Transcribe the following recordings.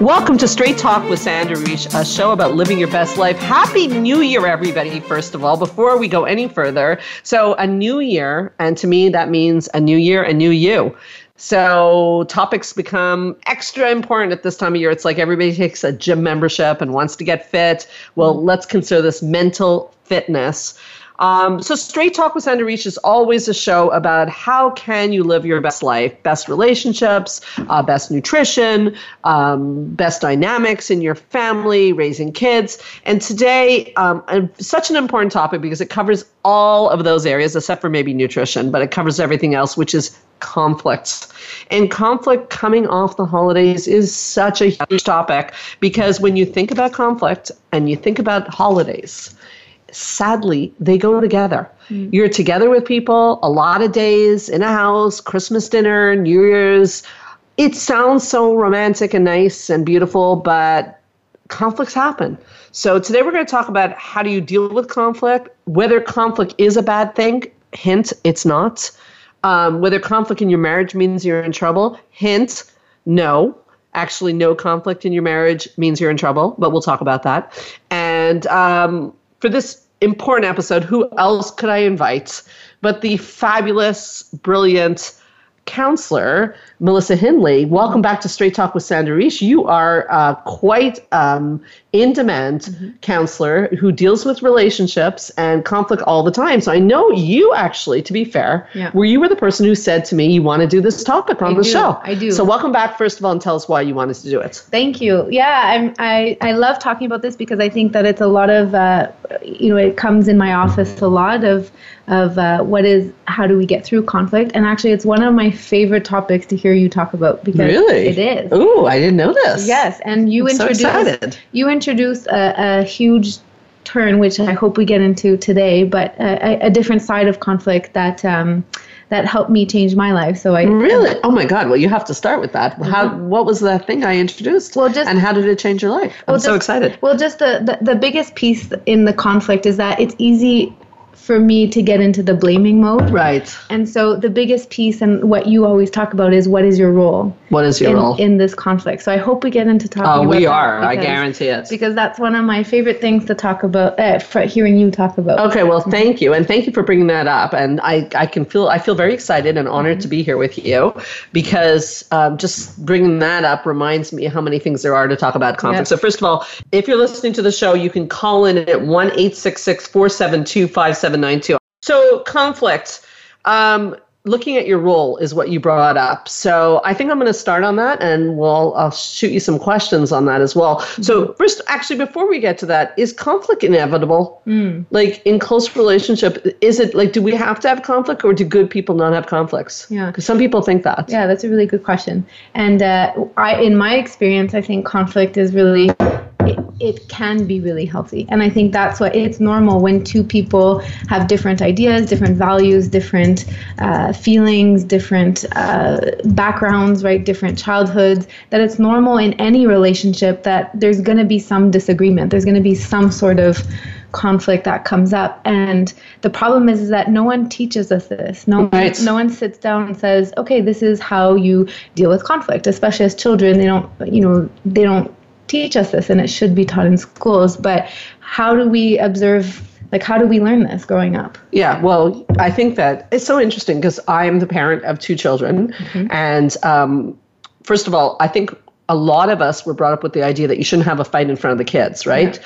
Welcome to Straight Talk with Sandra Reich, a show about living your best life. Happy New Year, everybody, first of all, before we go any further. So, a new year, and to me, that means a new year, a new you. So, topics become extra important at this time of year. It's like everybody takes a gym membership and wants to get fit. Well, let's consider this mental fitness. Um, so Straight Talk with Sandra Reich is always a show about how can you live your best life, best relationships, uh, best nutrition, um, best dynamics in your family, raising kids. And today, um, such an important topic because it covers all of those areas except for maybe nutrition, but it covers everything else, which is conflicts. And conflict coming off the holidays is such a huge topic because when you think about conflict and you think about holidays, sadly, they go together. Mm. You're together with people a lot of days in a house, Christmas dinner, New Year's. It sounds so romantic and nice and beautiful, but conflicts happen. So today we're going to talk about how do you deal with conflict, whether conflict is a bad thing. Hint, it's not. Um, whether conflict in your marriage means you're in trouble. Hint, no. Actually, no conflict in your marriage means you're in trouble, but we'll talk about that. And um, for this important episode, who else could I invite but the fabulous, brilliant counselor, Melissa Hindley. Welcome back to Straight Talk with Sandra Reich. You are uh, quite um, in demand mm-hmm. counselor who deals with relationships and conflict all the time. So I know you actually, to be fair, yeah. where you were the person who said to me, you want to do this topic on I the do. show. I do. So welcome back, first of all, and tell us why you wanted to do it. Thank you. Yeah, I'm, I, I love talking about this because I think that it's a lot of, uh, you know, it comes in my office a lot of of uh, what is how do we get through conflict? And actually it's one of my favorite topics to hear you talk about because really? it is. Oh i didn't know this. Yes and you I'm introduced so you introduced a, a, huge turn which i hope we get into today but a, a different side of conflict that um, that helped me change my life. So I really, oh my God! Well, you have to start with that. How? Mm-hmm. What was the thing I introduced? Well, just and how did it change your life? I'm well, so excited. Well, just the, the the biggest piece in the conflict is that it's easy for me to get into the blaming mode. Right. And so the biggest piece and what you always talk about is what is your role? What is your in, role in this conflict? So I hope we get into talking. About that. Oh, we are. Because, I guarantee it. Because that's one of my favorite things to talk about. Uh, for hearing you talk about. Okay. Well, thank you, and thank you for bringing that up. And I, I can feel, I feel very excited and honored mm-hmm. to be here with you, because um, just bringing that up reminds me how many things there are to talk about conflict. Yes. So first of all, if you're listening to the show, you can call in at one eight six six four seven two five seven nine two. So conflict. Um, looking at your role is what you brought up. So I think I'm going to start on that, and we'll I'll shoot you some questions on that as well. Mm-hmm. So first, actually, before we get to that, is conflict inevitable? Mm. Like in close relationship, is it like do we have to have conflict, or do good people not have conflicts? Yeah, because some people think that. Yeah, that's a really good question. And uh, I, in my experience, I think conflict is really it, can be really healthy. And I think that's what it's normal when two people have different ideas, different values, different uh, feelings, different uh, backgrounds, right? Different childhoods, that it's normal in any relationship that there's going to be some disagreement. There's going to be some sort of conflict that comes up and the problem is, is that no one teaches us this no right. no one sits down and says okay this is how you deal with conflict especially as children they don't you know they don't teach us this and it should be taught in schools but how do we observe like how do we learn this growing up yeah well i think that it's so interesting because i am the parent of two children mm-hmm. and um, first of all i think a lot of us were brought up with the idea that you shouldn't have a fight in front of the kids right yeah.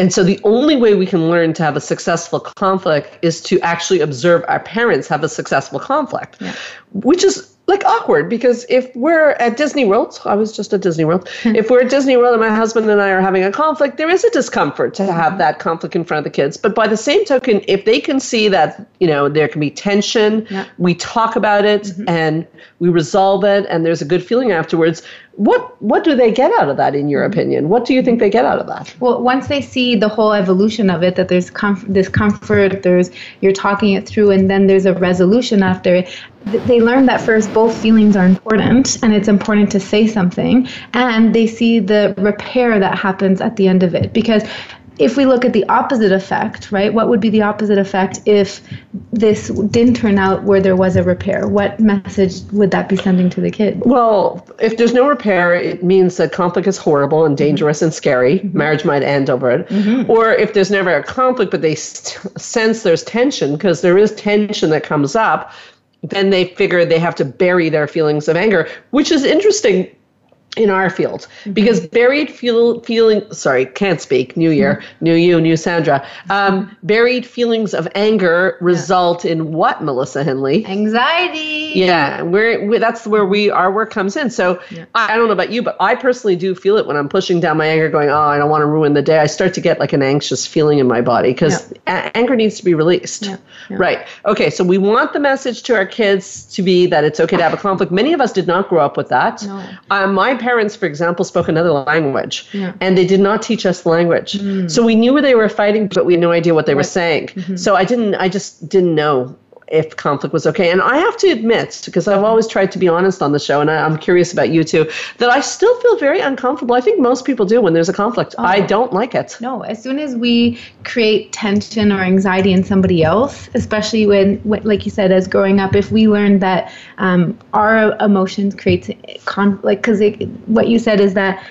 And so the only way we can learn to have a successful conflict is to actually observe our parents have a successful conflict, yeah. which is like awkward because if we're at Disney World, I was just at Disney World. Hmm. if we're at Disney World and my husband and I are having a conflict, there is a discomfort to have that conflict in front of the kids. But by the same token, if they can see that, you know, there can be tension, yeah. we talk about it mm-hmm. and we resolve it and there's a good feeling afterwards, what what do they get out of that in your mm-hmm. opinion? What do you think they get out of that? Well once they see the whole evolution of it that there's comf- discomfort there's you're talking it through and then there's a resolution after it they learn that first both feelings are important and it's important to say something and they see the repair that happens at the end of it. Because if we look at the opposite effect, right, what would be the opposite effect if this didn't turn out where there was a repair? What message would that be sending to the kid? Well, if there's no repair, it means that conflict is horrible and dangerous mm-hmm. and scary. Mm-hmm. Marriage might end over it. Mm-hmm. Or if there's never a conflict, but they st- sense there's tension, because there is tension that comes up, then they figure they have to bury their feelings of anger, which is interesting in our field mm-hmm. because buried feel, feeling sorry can't speak. New year. Mm-hmm. new you new sandra. Um, buried feelings of anger result yeah. in what melissa Hindley? Anxiety. Yeah we're, we, that's where we our work comes in. So yeah. I, I, don't know about you but i personally do feel it when i'm pushing down my anger going oh i don't want to ruin the day. I start to get like an anxious feeling in my body because yeah. a- anger needs to be released. Right. Okay so we want the message to our kids to be that it's okay to have a conflict. Many of us did not grow up with that. No. um, my parents, for example, spoke another language yeah. and they did not teach us the language. Mm. So we knew where they were fighting, but we had no idea what they were saying. Mm-hmm. So I didn't, I just didn't know if conflict was okay. And I have to admit, because I've always tried to be honest on the show, and I, am curious about you too, that I still feel very uncomfortable. I think most people do when there's a conflict. Oh. I don't like it. No, as soon as we create tension or anxiety in somebody else, especially when, like you said, as growing up, if we learn that um, our emotions creates conflict, like because what you said is that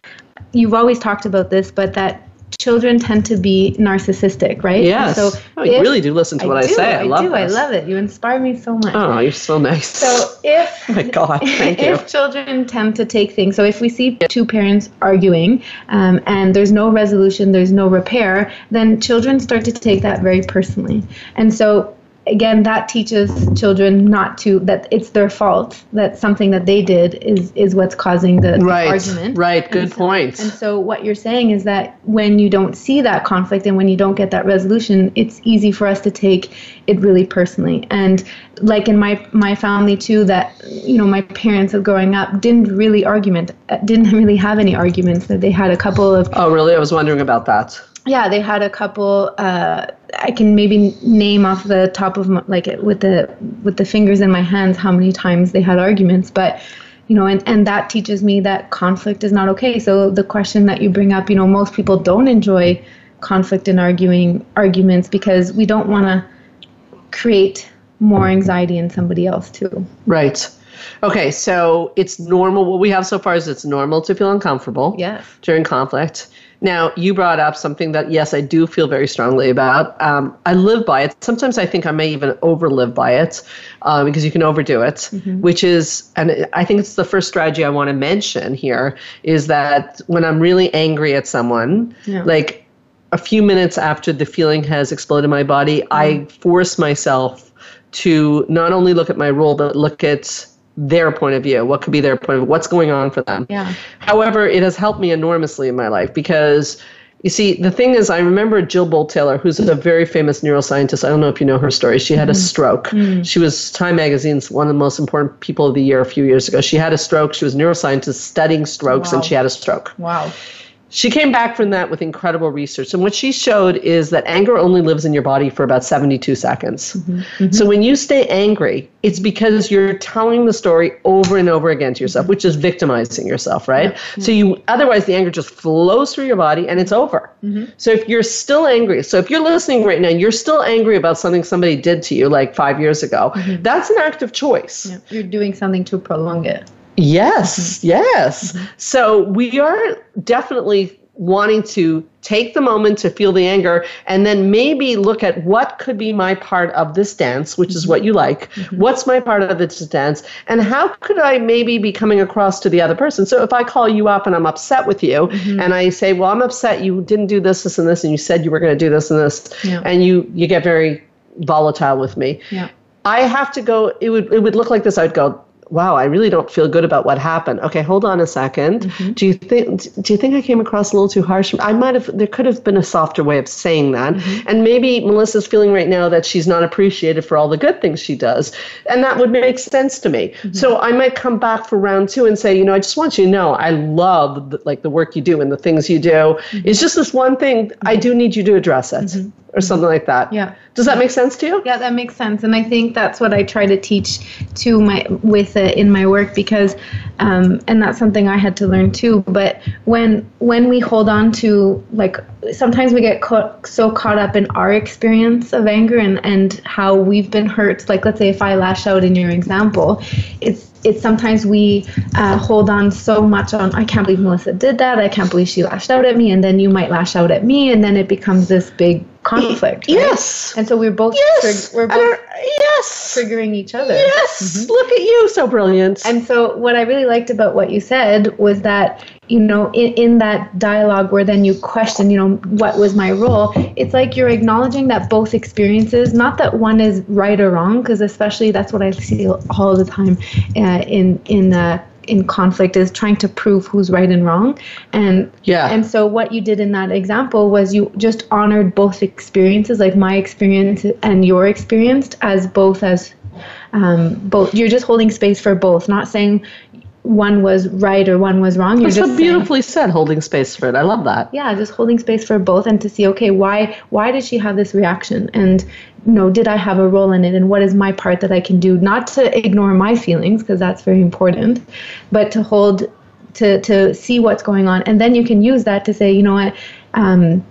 you've always talked about this, but that children tend to be narcissistic, right? Yes. so oh, you really do listen to what I, I say. I, I love do. This. I love it. You inspire me so much. Oh, you're so nice. So if oh my God, thank if you. children tend to take things, so if we see two parents arguing um, and there's no resolution, there's no repair, then children start to take that very personally. And so again that teaches children not to that it's their fault that something that they did is is what's causing the, right, the argument. Right. Good and so, point and so what you're saying is that when you don't see that conflict and when you don't get that resolution it's easy for us to take it really personally. And like in my my family too that you know my parents growing up didn't really argument didn't really have any arguments. That they had a couple of oh really? I was wondering about that yeah, they had a couple. Uh, I can maybe name off the top of my, like with the with the fingers in my hands how many times they had arguments, but you know, and and that teaches me that conflict is not okay. So the question that you bring up, you know, most people don't enjoy conflict and arguing arguments because we don't want to create more anxiety in somebody else too. Right. Okay, so it's normal. What we have so far is it's normal to feel uncomfortable yes. during conflict. Now, you brought up something that, yes, I do feel very strongly about. Um, I live by it. Sometimes I think I may even overlive by it uh, because you can overdo it, mm-hmm. which is, and I think it's the first strategy I want to mention here is that when I'm really angry at someone, yeah. like a few minutes after the feeling has exploded in my body, mm-hmm. I force myself to not only look at my role, but look at their point of view what could be their point of view what's going on for them. Yeah. However it has helped me enormously in my life because you see the thing is i remember jill bolte taylor who's a very famous neuroscientist. I don't know if you know her story. She had a mm-hmm. stroke. Mm. she was time magazine's one of the most important people of the year a few years ago. She had a stroke. She was a neuroscientist studying strokes wow. and she had a stroke. Wow she came back from that with incredible research. And what she showed is that anger only lives in your body for about 72 seconds. Mm-hmm. Mm-hmm. So when you stay angry, it's because you're telling the story over and over again to yourself, which is victimizing yourself, right? Yeah. So you otherwise the anger just flows through your body and it's over. Mm-hmm. So if you're still angry, so if you're listening right now, you're still angry about something somebody did to you like 5 years ago, mm-hmm. that's an act of choice. Yeah. You're doing something to prolong it. Yes, mm-hmm. yes. Mm-hmm. So we are definitely wanting to take the moment to feel the anger and then maybe look at what could be my part of this dance, which is what you like. Mm-hmm. What's my part of this dance? And how could I maybe be coming across to the other person? So if I call you up and I'm upset with you mm-hmm. and I say, well, I'm upset you didn't do this, this, and this, and you said you were going to do this and this, yeah. and you, you get very volatile with me. Yeah. I have to go, it would, it would look like this. I'd go, wow, I really don't feel good about what happened. Okay, hold on a 2nd mm-hmm. Do you think do you think I came across a little too harsh? I might have there could have been a softer way of saying that. Mm-hmm. And maybe Melissa's feeling right now that she's not appreciated for all the good things she does. And that would make sense to me. Mm-hmm. So I might come back for round 2 and say, you know, I just want you to know I love the, like the work you do and the things you do. Mm-hmm. It's just this one thing I do need you to address it mm-hmm or something like that. Yeah. Does that make sense to you? Yeah, that makes sense, and I think that's what I try to teach to my with uh, in my work because, um, and that's something I had to learn too. But when when we hold on to like sometimes we get caught, so caught up in our experience of anger and and how we've been hurt. Like let's say if I lash out in your example, it's it's sometimes we uh, hold on so much on I can't believe Melissa did that. I can't believe she lashed out at me, and then you might lash out at me, and then it becomes this big conflict. Right? Yes. And so we're both yes. we're both yes triggering each other. Yes. Mm-hmm. Look at you, so brilliant. And so what I really liked about what you said was that you know in, in that dialogue where then you question you know what was my role it's like you're acknowledging that both experiences not that one is right or wrong because especially that's what i see all the time uh, in in uh, in conflict is trying to prove who's right and wrong. And yeah. and so what you did in that example was you just honored both experiences like my experience and your experience as both as um, both you're just holding space for both not saying one was right or one was wrong. You're That's just beautifully saying, said, holding space for it. I love that. Yeah, just holding space for both and to see, okay, why why did she have this reaction? And you know, did I have a role in it and what is my part that I can do? Not to ignore my feelings, because that's very important, but to hold to to see what's going on. And then you can use that to say, you know what, um,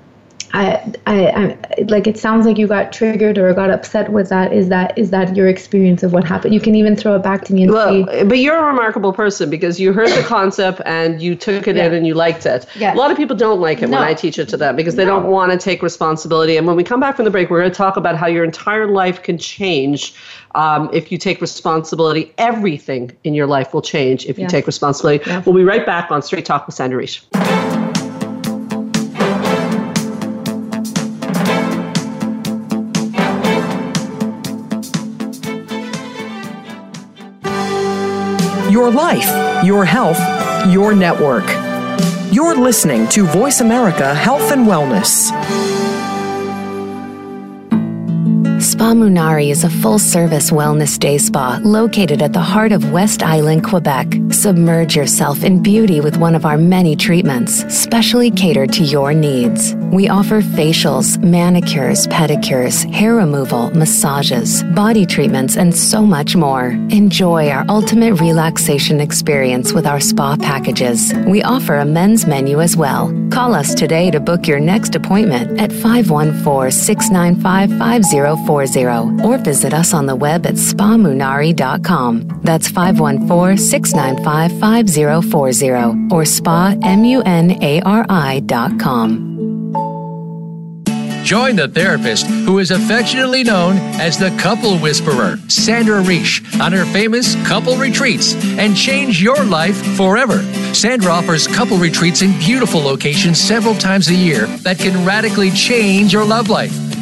I, I, I, like it sounds like you got triggered or got upset with that. Is that is that your experience of what happened? You can even throw it back to me and well, see. But you're a remarkable person because you heard the concept and you took it yeah. in and you liked it. Yeah. A lot of people don't like it no. when I teach it to them because they no. don't want to take responsibility. And when we come back from the break, we're going to talk about how your entire life can change um, if you take responsibility. Everything in your life will change if you take responsibility. Yeah. We'll be right back on Straight Talk with Sandra Reich. Your life, your health, your network. You're listening to Voice America Health and Wellness. Spa Munari is a full service wellness day spa located at the heart of West Island, Quebec. Submerge yourself in beauty with one of our many treatments, specially catered to your needs. We offer facials, manicures, pedicures, hair removal, massages, body treatments, and so much more. Enjoy our ultimate relaxation experience with our spa packages. We offer a men's menu as well. Call us today to book your next appointment at 514 695 5040 or visit us on the web at spamunari.com. That's 514 695 5040 or spamunari.com. Join the therapist who is affectionately known as the couple whisperer, Sandra Reich, on her famous couple retreats and change your life forever. Sandra offers couple retreats in beautiful locations several times a year that can radically change your love life.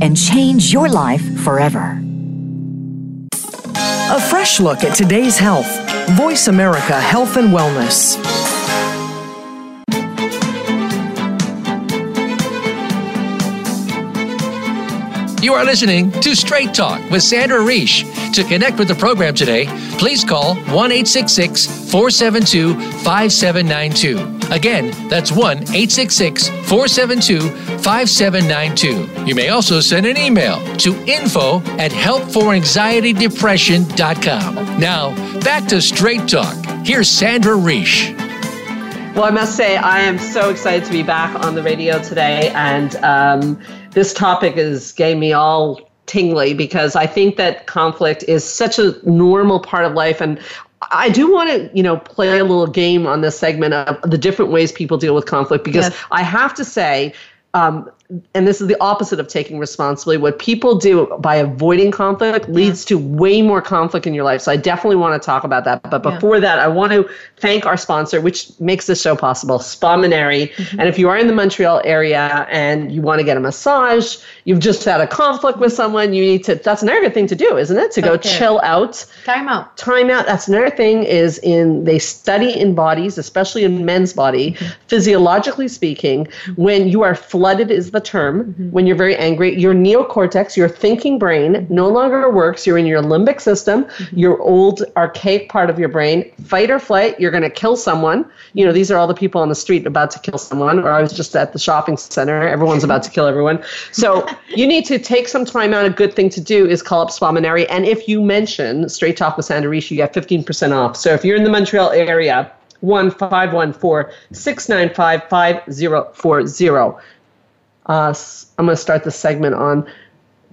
and change your life forever. A fresh look at today's health. Voice America Health and Wellness. You are listening to Straight Talk with Sandra Reich. To connect with the program today, please call 1 866 472 5792. Again, that's 1 866 472 5792. You may also send an email to info at helpforanxietydepression.com. Now, back to Straight Talk. Here's Sandra Reich. Well, I must say, I am so excited to be back on the radio today. And um, this topic is getting me all tingly because I think that conflict is such a normal part of life. And I do want to, you know, play a little game on this segment of the different ways people deal with conflict because yes. I have to say, um, and this is the opposite of taking responsibility. What people do by avoiding conflict leads to way more conflict in your life. So I definitely want to talk about that. But before yeah. that, I want to thank our sponsor, which makes this show possible, Spa Munari. Mm-hmm. And if you are in the Montreal area and you want to get a massage, you've just had a conflict with someone, you need to. That's another good thing to do, isn't it? To go okay. chill out. Time out. Time out. That's another thing. Is in they study in bodies, especially in men's body, mm-hmm. physiologically speaking, when you are flooded is the the term, mm-hmm. when you're very angry, your neocortex, your thinking brain, no longer works. You're in your limbic system, mm-hmm. your old archaic part of your brain, fight or flight. You're going to kill someone. You know, mm-hmm. these are all the people on the street about to kill someone, or I was just at the shopping center. Everyone's about to kill everyone. So you need to take some time out. A good thing to do is call up Spa Munari. And if you mention Straight Talk with Sandra Reich, you get 15% off. So if you're in the Montreal area, 1514 695 5040 uh, I'm going to start the segment on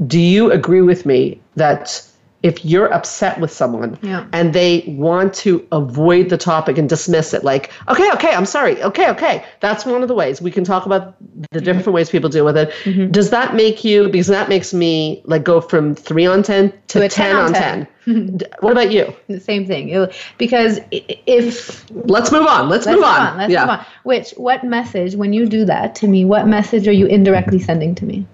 do you agree with me that if you're upset with someone yeah. and they want to avoid the topic and dismiss it like okay okay i'm sorry okay okay that's one of the ways we can talk about the different mm-hmm. ways people deal with it mm-hmm. does that make you because that makes me like go from 3 on 10 to, to 10, 10, on 10, 10. what about you the same thing it, because if let's move on let's, let's move, on. on. let's yeah. move on which what message when you do that to me what message are you indirectly sending to me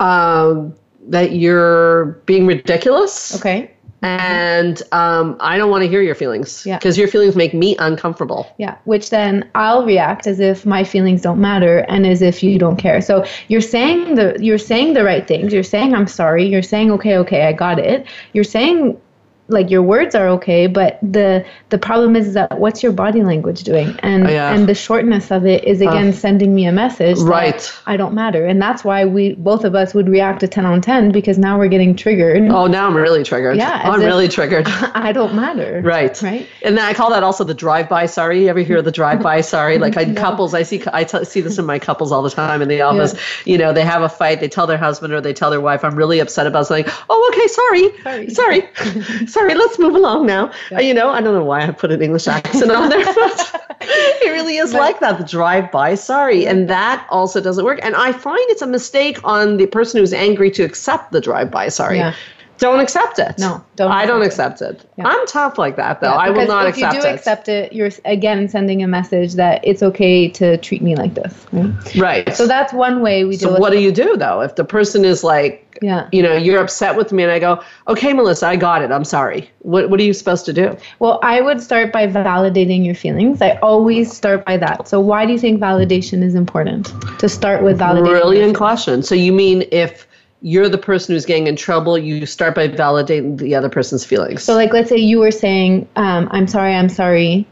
um that you're being ridiculous. Okay. And um, I don't want to hear your feelings. Yeah. Because your feelings make me uncomfortable. Yeah. Which then I'll react as if my feelings don't matter and as if you don't care. So you're saying the you're saying the right things. You're saying I'm sorry. You're saying okay, okay, I got it. You're saying like your words are okay but the the problem is that what's your body language doing? And oh, yeah. and the shortness of it is again uh, sending me a message right. I don't matter. And that's why we both of us would react to 10 on 10 because now we're getting triggered. Oh now i'm really triggered. Yeah i'm really triggered. I don't matter. Right. Right? And then i call that also the drive-by sorry. You ever hear the drive-by sorry? Like I, yeah. couples i see I t- see this in my couples all the time in the office. Yeah. you know they have a fight they tell their husband or they tell their wife. I'm really upset about something. Oh okay sorry. Sorry. Sorry sorry, let's move along now. Uh, yeah. You know, I don't know why I put an English accent on there, but it really is but, like that. The drive by, sorry. And that also doesn't work. And I find it's a mistake on the person who's angry to accept the drive by, sorry. Yeah. Don't accept it. No, don't. I don't accept it. Yeah. I'm tough like that, though. Yeah, I will not accept it. If you do it. accept it, you're again sending a message that it's okay to treat me like this. Right. Right. So that's one way we do. So what do you do though if the person is like, yeah, you know, you're upset with me, and I go, okay, Melissa, I got it. I'm sorry. What What are you supposed to do? Well, I would start by validating your feelings. I always start by that. So why do you think validation is important? To start with validating. Brilliant question. So you mean if you're the person who's getting in trouble, you start by validating the other person's feelings. So, like, let's say you were saying, um, I'm sorry, I'm sorry.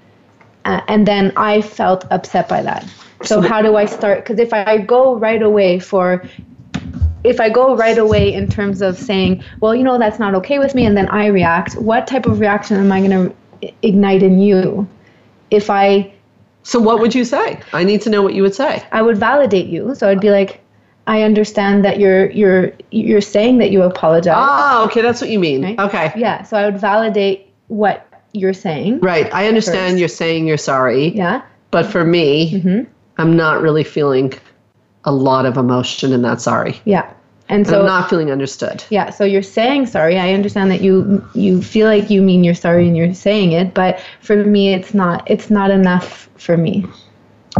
Uh, and then I felt upset by that. So, how do I start? Because if I go right away for, if I go right away in terms of saying, well, you know, that's not okay with me, and then I react, what type of reaction am I going to ignite in you? If I. So, what would you say? I need to know what you would say. I would validate you. So, I'd be like, I understand that you're you're you're saying that you apologize. Ah, okay, that's what you mean. Right? Okay. Yeah, so I would validate what you're saying. Right. I understand you you're saying you're sorry. Yeah. But for me, mm-hmm. I'm not really feeling a lot of emotion in that sorry. Yeah. And so I'm not feeling understood. Yeah, so you're saying sorry. I understand that you you feel like you mean you're sorry and you're saying it, but for me it's not it's not enough for me.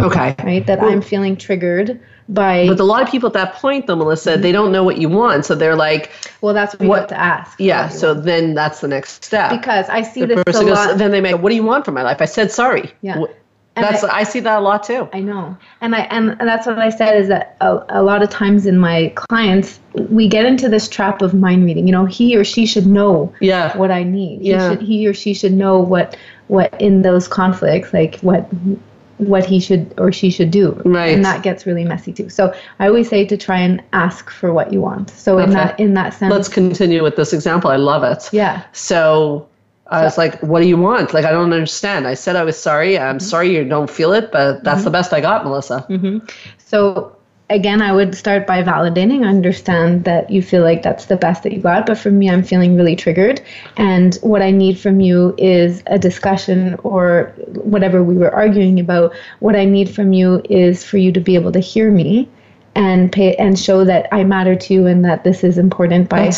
Okay. Right? That well, I'm feeling triggered by but a lot of people at that point though melissa mm-hmm. they don't know what you want so they're like well that's what, what you have to ask yeah so want. then that's the next step because i see the this person goes, then they make what do you want from my life i said sorry yeah And That's I- I, see that a lot too. I know, and I and that's what I said is that a, a lot of times in my clients we get into this trap of mind reading. You know, he or she should know Yeah. what I need. yeah. He should, he or she should know what what in those conflicts like what what he should or she should do. Right. And that gets really messy too. So I always say to try and ask for what you want. So in that in that sense, Let's continue with this example. I love it. yeah. So I was like, what do you want? Like, I don't understand. I said I was sorry. I'm mm-hmm. sorry you don't feel it, but that's mm-hmm. the best I got, Melissa. Mm-hmm. So again, I would start by validating. I understand that you feel like that's the best that you got, but for me, I'm feeling really triggered. And what I need from you is a discussion or whatever we were arguing about. What I need from you is for you to be able to hear me and pay and show that I matter to you and that this is important by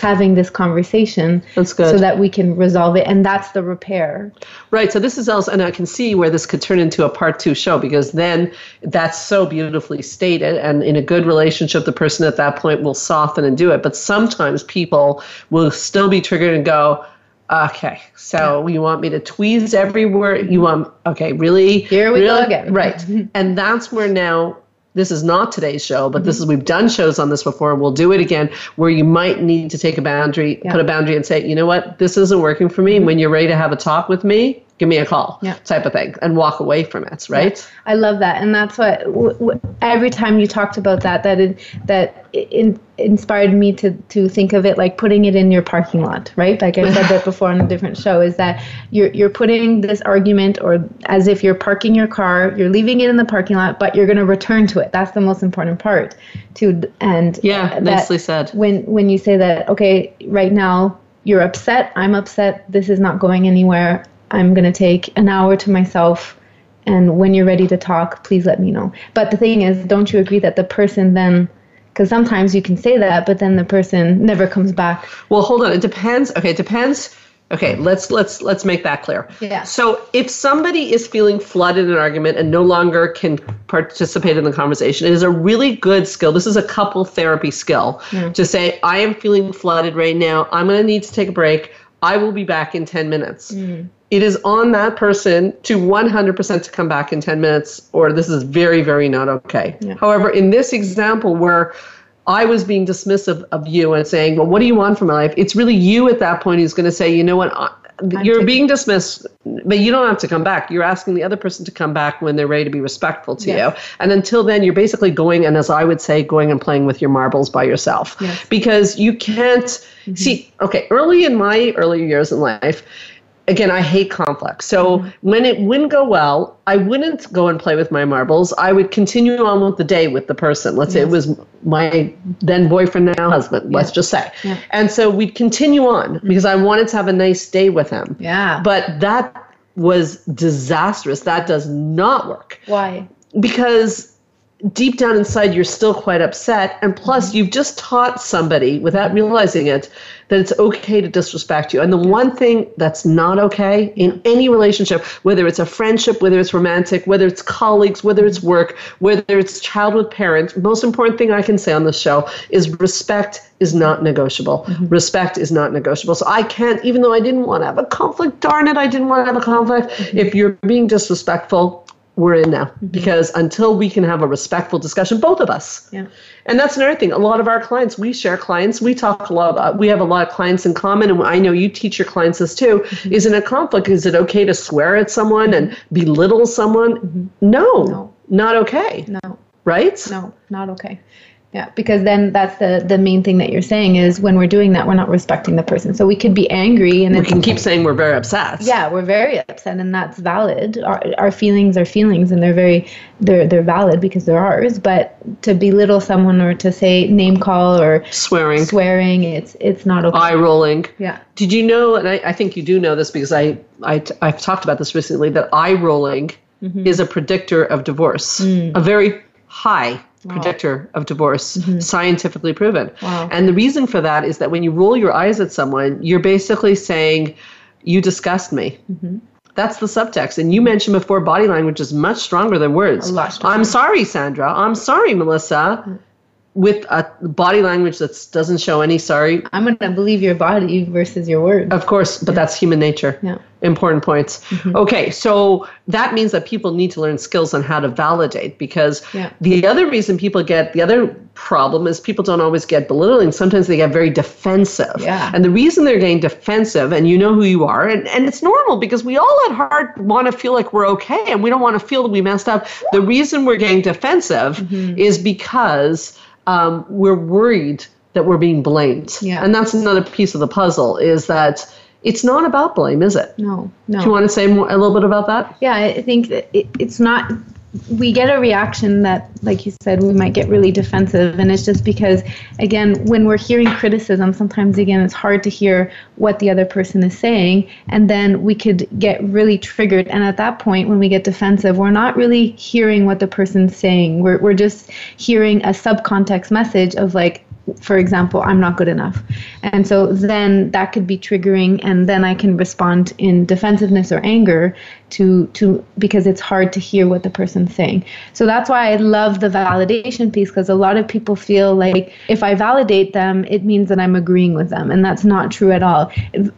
having this conversation That's good. so that we can resolve it. And that's the repair. Right. So this is also, and I can see where this could turn into a part two show because then that's so beautifully stated. And in a good relationship, the person at that point will soften and do it. But sometimes people will still be triggered and go, okay, so you want me to tweeze every word? You want, okay, really? Here we go again. Right. and that's where now, this is not today's show, but this Mm-hmm. is, we've done shows on this before. We'll do it again where you might need to take a boundary, Yeah. put a boundary and say, you know what, this isn't working for me. When you're ready to have a talk with me, give me a call Yeah. type of thing and walk away from it, right? I love that, and that's what w- w- every time you talked about that, that it, that in, inspired me to to think of it like putting it in your parking lot, right? Like I said that before on a different show, is that you're you're putting this argument or as if you're parking your car, you're leaving it in the parking lot, but you're going to return to it. That's the most important part. To and Yeah, nicely said. When when you say that, okay, right now you're upset, I'm upset, this is not going anywhere. I'm going to take an hour to myself and when you're ready to talk, please let me know. But the thing is, don't you agree that the person then, because sometimes you can say that, but then the person never comes back. Well, hold on. It depends. Okay, it depends. Okay, let's let's let's make that clear. Yeah. So if somebody is feeling flooded in an argument and no longer can participate in the conversation, it is a really good skill. This is a couple therapy skill to say, I am feeling flooded right now. I'm going to need to take a break. I will be back in 10 minutes. Mm. It is on that person to 100% to come back in 10 minutes, or this is very, very not okay. However, in this example where I was being dismissive of you and saying, Well, what do you want from my life? It's really you at that point who's going to say, You know what? I- You're being dismissed, but you don't have to come back. You're asking the other person to come back when they're ready to be respectful to Yes. you. And until then, you're basically going, and as I would say, going and playing with your marbles by yourself. Yes. Because you can't mm-hmm. see, okay, early in my early years in life, again, I hate conflict. So mm-hmm. when it wouldn't go well, I wouldn't go and play with my marbles. I would continue on with the day with the person. Let's say it was my then boyfriend, now husband, let's just say. And so we'd continue on mm-hmm. because I wanted to have a nice day with him. Yeah. But that was disastrous. That does not work Why? because deep down inside you're still quite upset. And plus mm-hmm. you've just taught somebody without realizing it that it's okay to disrespect you. And the one thing that's not okay in any relationship whether it's a friendship whether it's romantic whether it's colleagues whether it's mm-hmm. work whether it's child with parent most important thing i can say on this show is respect is not negotiable. Mm-hmm. Respect is not negotiable. So i can't even though i didn't want to have a conflict darn it i didn't want to have a conflict. If you're being disrespectful we're in now mm-hmm. because until we can have a respectful discussion, both of us. Yeah. And that's another thing. A lot of our clients, we share clients. We talk a lot. About, we have a lot of clients in common, and I know you teach your clients this too. Mm-hmm. Is in a conflict, is it okay to swear at someone and mm-hmm. belittle someone? No, No. not okay. No, Right? no, not okay. Yeah, because then that's the the main thing that you're saying is when we're doing that, we're not respecting the person. So we could be angry and We can keep saying we're very upset. yeah we're very upset and that's valid. Our, our feelings are feelings and they're very they're they're valid because they're ours. But to belittle someone or to say name call or Swearing, swearing it's it's not okay. Eye rolling. yeah. Did you know, and I, I think you do know this because I, I, I've talked about this recently, that eye rolling mm-hmm. is a predictor of divorce, mm. a very high predictor of divorce, mm-hmm. scientifically proven. Wow. And the reason for that is that when you roll your eyes at someone, you're basically saying, You disgust me. Mm-hmm. That's the subtext. And you mentioned before body language is much stronger than words. A lot stronger. I'm sorry, Sandra. I'm sorry, Melissa. Mm. With a body language that doesn't show any sorry, i'm going to believe your body versus your words. of course, but that's human nature. Yeah. Important points. Mm-hmm. Okay, so that means that people need to learn skills on how to validate because Yeah. the other reason people get the other problem is people don't always get belittling. Sometimes they get very defensive. Yeah. And the reason they're getting defensive, and you know who you are, and, and it's normal because we all at heart want to feel like we're okay and we don't want to feel that we messed up. The reason we're getting defensive Mm-hmm. is because um, we're worried that we're being blamed. Yeah. And that's another piece of the puzzle is that it's not about blame, is it? No, no. Do you want to say more, a little bit about that? yeah i think that it, it's not we get a reaction that like you said we might get really defensive and it's just because again when we're hearing criticism sometimes again it's hard to hear what the other person is saying and then we could get really triggered and at that point when we get defensive we're not really hearing what the person's saying we're, we're just hearing a subcontext message of like for example, I'm not good enough. And so then that could be triggering and then I can respond in defensiveness or anger to to because it's hard to hear what the person's saying. So that's why I love the validation piece because a lot of people feel like if I validate them, it means that I'm agreeing with them and that's not true at all.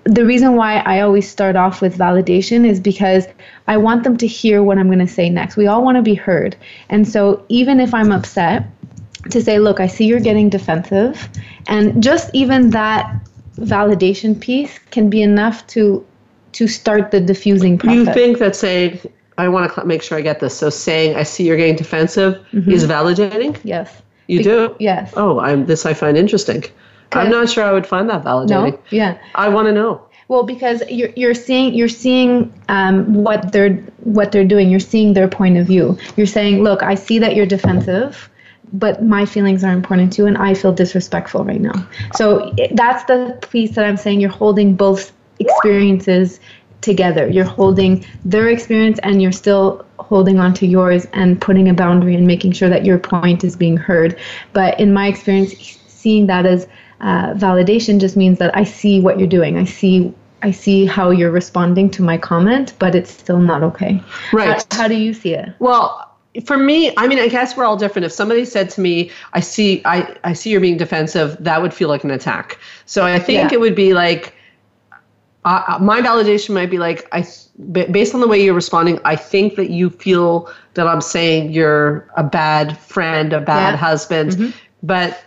The reason why I always start off with validation is because I want them to hear what I'm going to say next. We all want to be heard. And so even if I'm upset, to say, look, I see you're getting defensive. And just even that validation piece can be enough to to start the diffusing process. You think that saying, I want to make sure I get this. So saying, I see you're getting defensive Mm-hmm. is validating? yes. You Be- do? Yes. Oh, I'm this I find interesting. I'm not sure I would find that validating. No. Yeah. I want to know. Well, because you're you're seeing you're seeing um, what they're what they're doing. You're seeing their point of view. You're saying, look, I see that you're defensive, but my feelings are important too, and I feel disrespectful right now. So that's the piece that I'm saying. You're holding both experiences together. You're holding their experience, and you're still holding on to yours and putting a boundary and making sure that your point is being heard. But in my experience, seeing that as uh, validation just means that I see what you're doing. I see I see how you're responding to my comment, but it's still not okay. Right. How, how do you see it? Well, for me, I mean, I guess we're all different. If somebody said to me, "I see, I, I see you're being defensive," that would feel like an attack. So I think Yeah. it would be like, uh, uh, my validation might be like, I, based on the way you're responding, I think that you feel that I'm saying you're a bad friend, a bad Yeah. husband, but.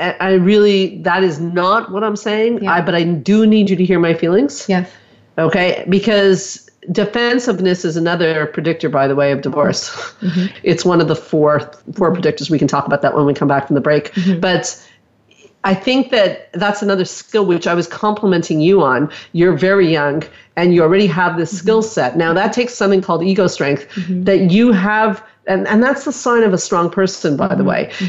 I I really, that is not what I'm saying. Yeah. I, but I do need you to hear my feelings. Yes. Okay, because defensiveness is another predictor, by the way, of divorce. Mm-hmm. It's one of the four four predictors. We can talk about that when we come back from the break. Mm-hmm. But I think that that's another skill which I was complimenting you on. You're very young and you already have this mm-hmm. skill set. Now that takes something called ego strength mm-hmm. that you have. And, and that's the sign of a strong person, by the mm-hmm.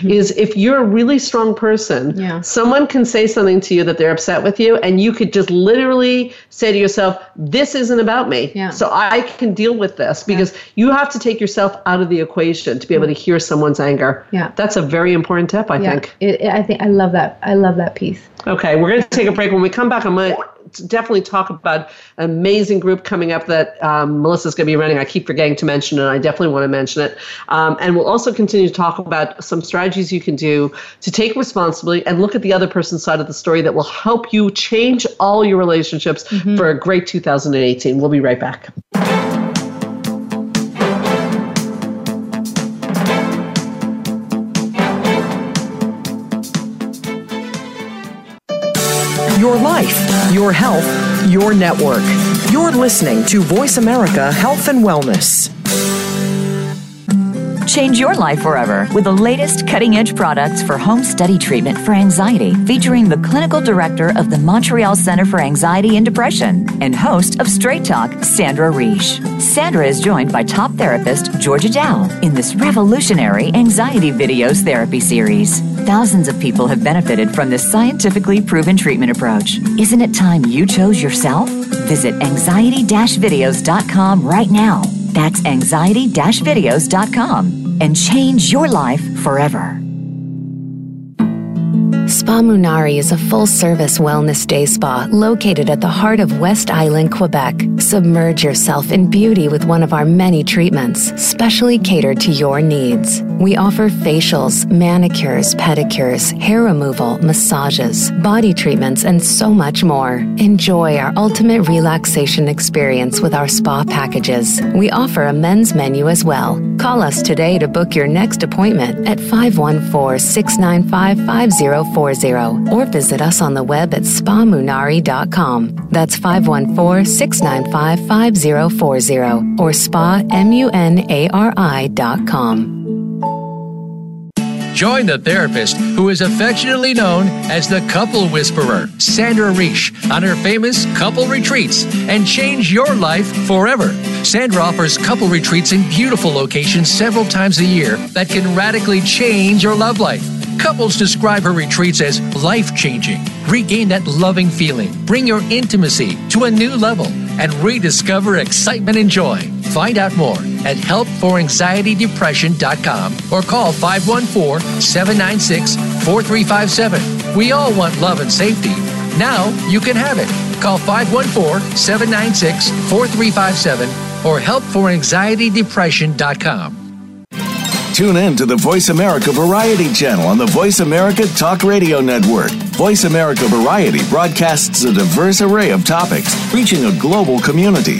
way, is if you're a really strong person, Yeah. someone can say something to you that they're upset with you, and you could just literally say to yourself, This isn't about me. Yeah. So I can deal with this because you have to take yourself out of the equation to be able to hear someone's anger. Yeah. That's a very important tip, I Yeah. think. It, I think I love that. I love that piece. Okay, we're going to take a break. When we come back, I'm to definitely talk about an amazing group coming up that um, Melissa's going to be running. I keep forgetting to mention it. And I definitely want to mention it. Um, and we'll also continue to talk about some strategies you can do to take responsibility and look at the other person's side of the story that will help you change all your relationships for a great 2018. We'll be right back. Your health, your network. You're listening to Voice America Health and Wellness. Change your life forever with the latest cutting edge products for home study treatment for anxiety, featuring the clinical director of the Montreal Center for Anxiety and Depression and host of Straight Talk, Sandra Reich. Sandra is joined by top therapist Georgia Dow in this revolutionary anxiety videos therapy series. Thousands of people have benefited from this scientifically proven treatment approach. Isn't it time you chose yourself? Visit anxiety videos.com right now. That's anxiety videos.com and change your life forever. Spa Munari is a full service wellness day spa located at the heart of West Island, Quebec. Submerge yourself in beauty with one of our many treatments, specially catered to your needs. We offer facials, manicures, pedicures, hair removal, massages, body treatments, and so much more. Enjoy our ultimate relaxation experience with our spa packages. We offer a men's menu as well. Call us today to book your next appointment at 514 695 5040 or visit us on the web at spamunari.com. That's 514 695 5040 or spamunari.com. Join the therapist who is affectionately known as the couple whisperer, Sandra Reich, on her famous couple retreats and change your life forever. Sandra offers couple retreats in beautiful locations several times a year that can radically change your love life. Couples describe her retreats as life changing. Regain that loving feeling, bring your intimacy to a new level, and rediscover excitement and joy. Find out more at helpforanxietydepression.com or call 514 796 4357. We all want love and safety. Now you can have it. Call 514 796 4357 or helpforanxietydepression.com. Tune in to the Voice America Variety channel on the Voice America Talk Radio Network. Voice America Variety broadcasts a diverse array of topics, reaching a global community.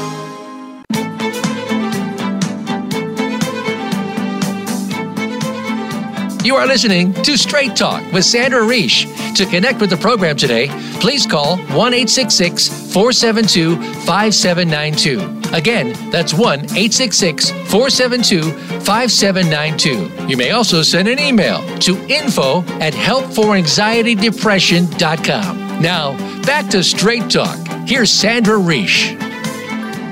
You are listening to Straight Talk with Sandra Reich. To connect with the program today, please call 1 866 472 5792. Again, that's 1 866 472 5792. You may also send an email to info at helpforanxietydepression.com. Now, back to Straight Talk. Here's Sandra Reich.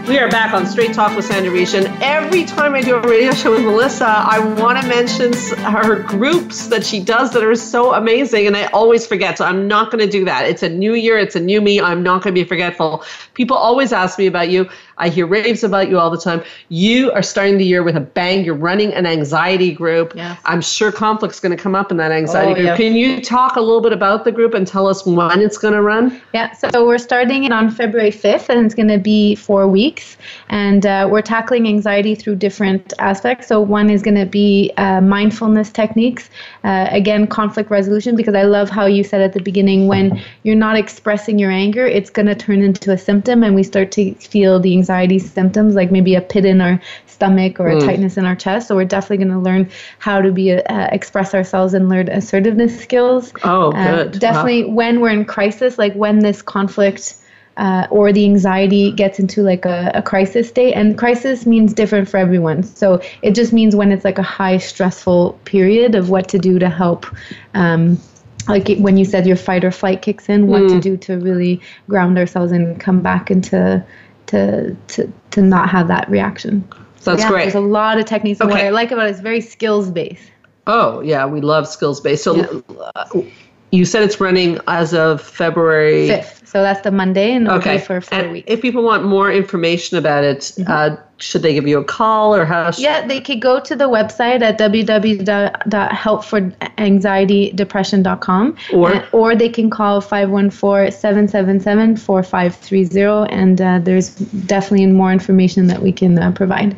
We are back on Straight Talk with Sandra Reich, and every time I do a radio show with Melissa, I want to mention her groups that she does that are so amazing, and I always forget. So I'm not going to do that. It's a new year, it's a new me. I'm not going to be forgetful. People always ask me about you. I hear raves about you all the time. You are starting the year with a bang. You're running an anxiety group. Yes. I'm sure conflict's going to come up in that anxiety Oh, group. yeah. Can you talk a little bit about the group and tell us when it's going to run? Yeah, so we're starting it on February 5th, and it's going to be four weeks. And uh, we're tackling anxiety through different aspects. So, one is going to be uh, mindfulness techniques. Uh, again, conflict resolution, because I love how you said at the beginning when you're not expressing your anger, it's going to turn into a symptom, and we start to feel the anxiety symptoms, like maybe a pit in our stomach or a tightness in our chest. So, we're definitely going to learn how to be uh, express ourselves and learn assertiveness skills. Oh, Uh, good. Wow. definitely when we're in crisis, like when this conflict uh, or the anxiety gets into like a, a crisis state, and crisis means different for everyone. So it just means when it's like a high stressful period of what to do to help. Um, like it- when you said your fight or flight kicks in, what Mm. to do to really ground ourselves and come back into to to to not have that reaction. That's yeah, great. There's a lot of techniques. And what I like about it is very skills based. Oh, yeah, we love skills based. So uh, you said it's running as of February Fifth. So that's the Monday, and Okay. for four and weeks. if people want more information about it, uh, should they give you a call or how? sh- Yeah, they could go to the website at www.helpforanxietydepression.com Or- and- or they can call 514-777-4530 and uh, there's definitely more information that we can uh, provide.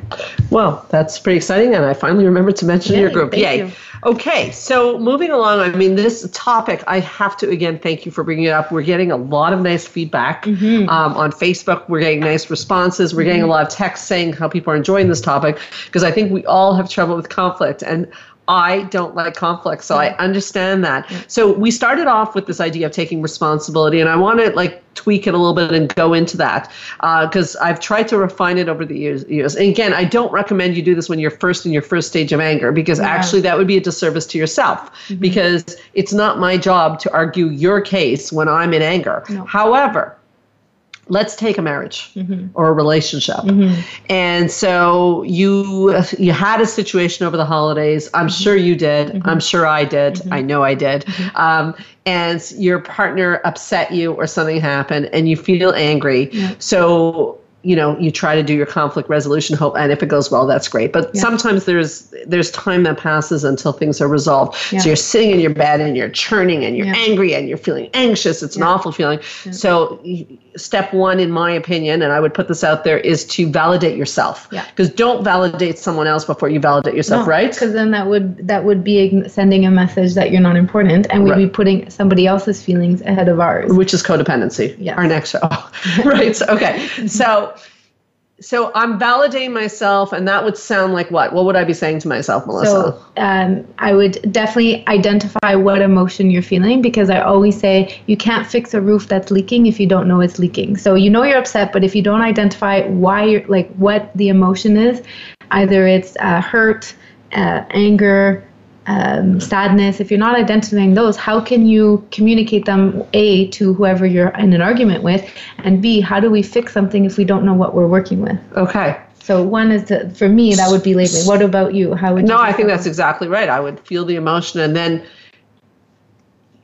Well, that's pretty exciting, and I finally remembered to mention your group. thank Yay! you. Okay, so moving along, I mean, this topic, I have to again thank you for bringing it up. We're getting a lot of nice feedback Mm-hmm. um, on Facebook. We're getting nice responses. We're getting a lot of texts saying how people are enjoying this topic because I think we all have trouble with conflict and. I don't like conflict, so I understand that. So we started off with this idea of taking responsibility, and I want to like tweak it a little bit and go into that uh, because I've tried to refine it over the years. years. And again, I don't recommend you do this when you're first in your first stage of anger because actually that would be a disservice to yourself mm-hmm. because it's not my job to argue your case when I'm in anger. However, let's take a marriage mm-hmm. or a relationship. Mm-hmm. And so you you had a situation over the holidays. I'm mm-hmm. sure you did. I'm sure i did. I know i did. Um, and your partner upset you or something happened and you feel angry. So you know you try to do your conflict resolution hope and if it goes well that's great but sometimes there's there's time that passes until things are resolved Yeah. so you're sitting in your bed and you're churning and you're Yeah. angry and you're feeling anxious it's an awful feeling so step one in my opinion and i would put this out there is to validate yourself Yeah. because don't validate someone else before you validate yourself right Because then that would that would be sending a message that you're not important, and we'd be putting somebody else's feelings ahead of ours. which is codependency. Yes. Our next show. right. So, okay. So, so I'm validating myself, and that would sound like what? What would I be saying to myself, Melissa? So um, I would definitely identify what emotion you're feeling because I always say you can't fix a roof that's leaking if you don't know it's leaking. So you know you're upset, but if you don't identify why you're like what the emotion is, either it's uh, hurt, uh, anger, um, sadness. If you're not identifying those, how can you communicate them a to whoever you're in an argument with, and b how do we fix something if we don't know what we're working with? okay. So one is to, for me that would be labeling. What about you? How would you No, I think describe that's exactly right. I would feel the emotion, and then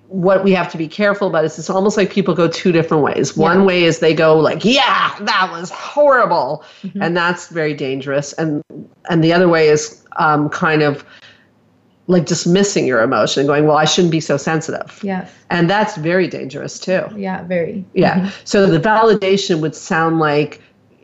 what we have to be careful about is it's almost like people go two different ways. One way is they go like, "Yeah, that was horrible," Mm-hmm. and that's very dangerous. And and the other way is um, kind of like dismissing your emotion and going, "Well, I shouldn't be so sensitive," Yes. and that's very dangerous too. Yeah, very. Yeah. Mm-hmm. So the validation would sound like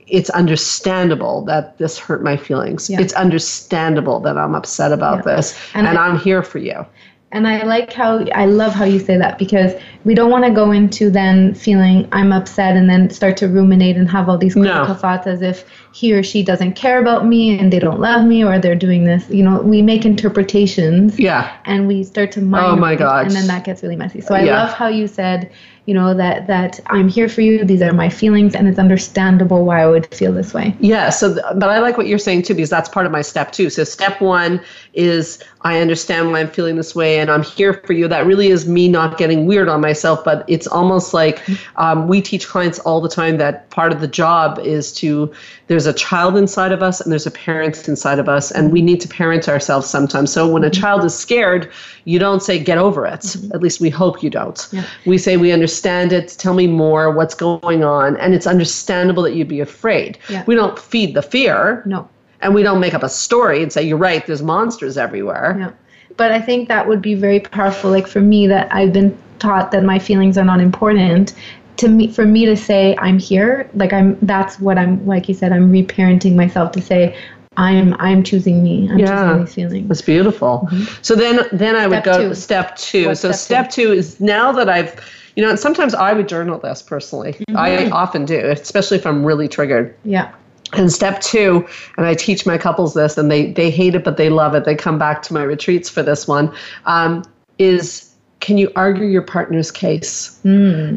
it's understandable that this hurt my feelings. Yeah. It's understandable that I'm upset about Yeah. this And and, I- I'm here for you. And I like how I love how you say that because we don't want to go into then feeling I'm upset and then start to ruminate and have all these No. critical thoughts as if he or she doesn't care about me and they don't love me or they're doing this. You know, we make interpretations Yeah. and we start to mind Oh my gosh. and then that gets really messy. So I Yeah. love how you said, you know, that that I'm here for you. These are my feelings, and it's understandable why I would feel this way. Yeah. So, th- but I like what you're saying too, because that's part of my step two. So, step one is I understand why I'm feeling this way and I'm here for you. That really is me not getting weird on myself, but it's almost like um, we teach clients all the time that part of the job is to, there's a child inside of us and there's a parent inside of us, and we need to parent ourselves sometimes. So, when a child is scared, you don't say, get over it. At least we hope you don't. Yeah. We say, we understand it. Tell me more. What's going on? And it's understandable that you'd be afraid. Yeah. We don't feed the fear No. And we don't make up a story and say, you're right, there's monsters everywhere. Yeah. But I think that would be very powerful. Like for me, that I've been taught that my feelings are not important. To me, for me to say I'm here, like I'm, that's what I'm. Like you said, I'm reparenting myself to say I'm, I'm choosing me. I'm Yeah. choosing these feelings. It's beautiful. So then, then I would Mm-hmm. Step go two. to step two. What's so step step two? is now that I've, you know, and sometimes I would journal this personally. I Mm-hmm. often do, especially if I'm really triggered. Yeah. And step two, and I teach my couples this, and they they hate it, but they love it. They come back to my retreats for this one. Um, is can you argue your partner's case?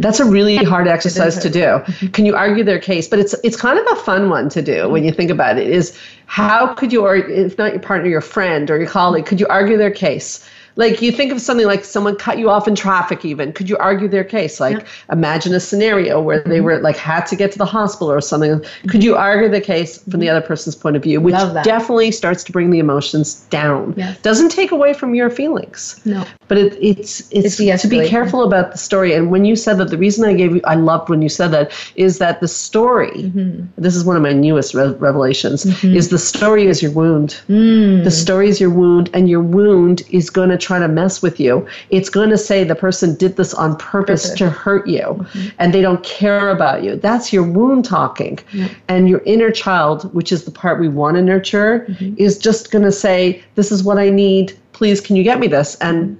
That's a really hard exercise to do. Can you argue their case? But it's it's kind of a fun one to do when you think about it. Is how could you, or if not your partner, your friend or your colleague, could you argue their case? Like you think of something like someone cut you off in traffic, even could you argue their case? Like imagine a scenario where they were like had to get to the hospital or something. Could you argue the case from the other person's point of view, which definitely starts to bring the emotions down. Yes. Doesn't take away from your feelings. No. But it, it's it's It's to be careful about the story. And when you said that, the reason I gave you, I loved when you said that, is that the story. Mm-hmm. This is one of my newest re- revelations. Is the story is your wound. Mm. The story is your wound, and your wound is going to try to mess with you. It's going to say the person did this on purpose Purpose. to hurt you, Mm-hmm. and they don't care about you. That's your wound talking. And your inner child, which is the part we want to nurture, Mm-hmm. is just going to say, "This is what I need. Please, can you get me this?" And